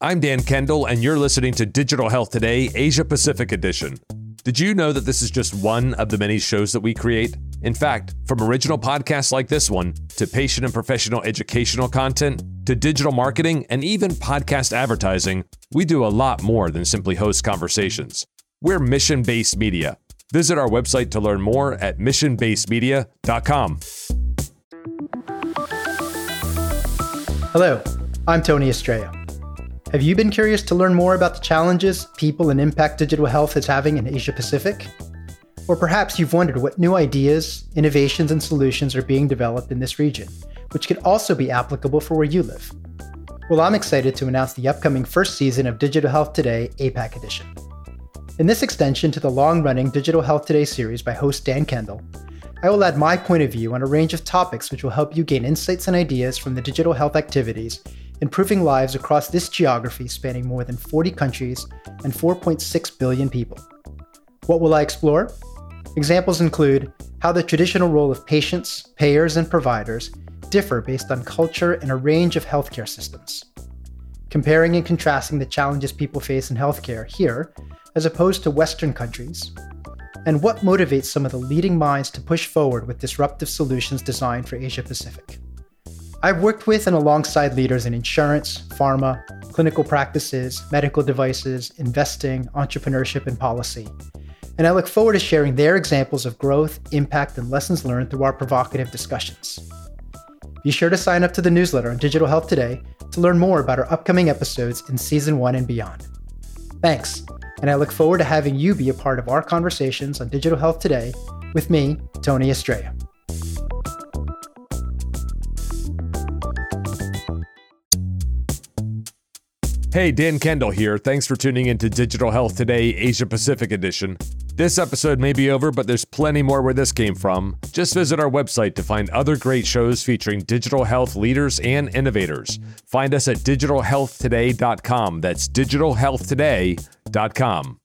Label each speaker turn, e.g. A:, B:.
A: I'm Dan Kendall, and you're listening to Digital Health Today, Asia Pacific Edition. Did you know that this is just one of the many shows that we create? In fact, from original podcasts like this one, to patient and professional educational content, to digital marketing, and even podcast advertising, we do a lot more than simply host conversations. We're mission based media. Visit our website to learn more at missionbasedmedia.com.
B: Hello, I'm Tony Estrella. Have you been curious to learn more about the challenges, people, and impact digital health is having in Asia Pacific? Or perhaps you've wondered what new ideas, innovations, and solutions are being developed in this region, which could also be applicable for where you live. Well, I'm excited to announce the upcoming first season of Digital Health Today APAC Edition. In this extension to the long running Digital Health Today series by host Dan Kendall, I will add my point of view on a range of topics which will help you gain insights and ideas from the digital health activities improving lives across this geography spanning more than 40 countries and 4.6 billion people. What will I explore? Examples include how the traditional role of patients, payers, and providers differ based on culture and a range of healthcare systems. Comparing and contrasting the challenges people face in healthcare here as opposed to Western countries, and what motivates some of the leading minds to push forward with disruptive solutions designed for Asia Pacific. I've worked with and alongside leaders in insurance, pharma, clinical practices, medical devices, investing, entrepreneurship, and policy. And I look forward to sharing their examples of growth, impact, and lessons learned through our provocative discussions. Be sure to sign up to the newsletter on Digital Health Today to learn more about our upcoming episodes in season one and beyond. Thanks, and I look forward to having you be a part of our conversations on Digital Health Today with me, Tony Estrella.
A: Hey, Dan Kendall here. Thanks for tuning in to Digital Health Today, Asia Pacific Edition. This episode may be over, but there's plenty more where this came from. Just visit our website to find other great shows featuring digital health leaders and innovators. Find us at digitalhealthtoday.com. That's digitalhealthtoday.com.